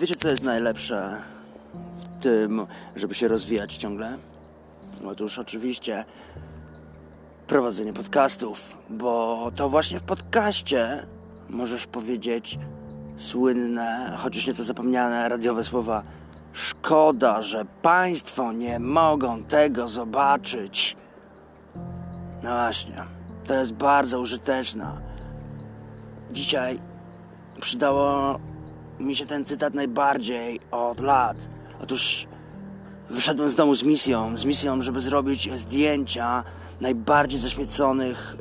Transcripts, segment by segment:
Wiecie, co jest najlepsze w tym, żeby się rozwijać ciągle? Otóż oczywiście prowadzenie podcastów, bo to właśnie w podcaście możesz powiedzieć słynne, chociaż nieco zapomniane radiowe słowa Szkoda, że Państwo nie mogą tego zobaczyć. No właśnie, to jest bardzo użyteczne. Dzisiaj przydało mi się ten cytat najbardziej od lat. Otóż wyszedłem z domu z misją, z misją, żeby zrobić zdjęcia najbardziej zaśmieconych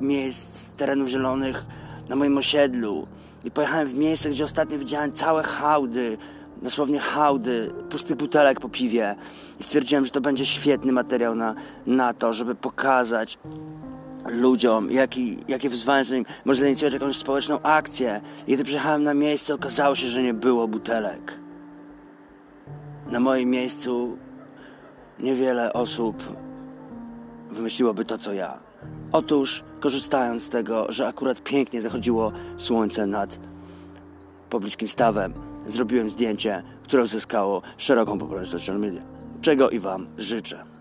miejsc, terenów zielonych na moim osiedlu. I pojechałem w miejsce, gdzie ostatnio widziałem całe hałdy, dosłownie hałdy, pusty butelek po piwie. I stwierdziłem, że to będzie świetny materiał na, na to, żeby pokazać ludziom, jaki, jakie wyzwania z nim może zainicjować jakąś społeczną akcję. I gdy przyjechałem na miejsce, okazało się, że nie było butelek. Na moim miejscu niewiele osób wymyśliłoby to, co ja. Otóż, korzystając z tego, że akurat pięknie zachodziło słońce nad pobliskim stawem, zrobiłem zdjęcie, które uzyskało szeroką popularność social media. Czego i Wam życzę.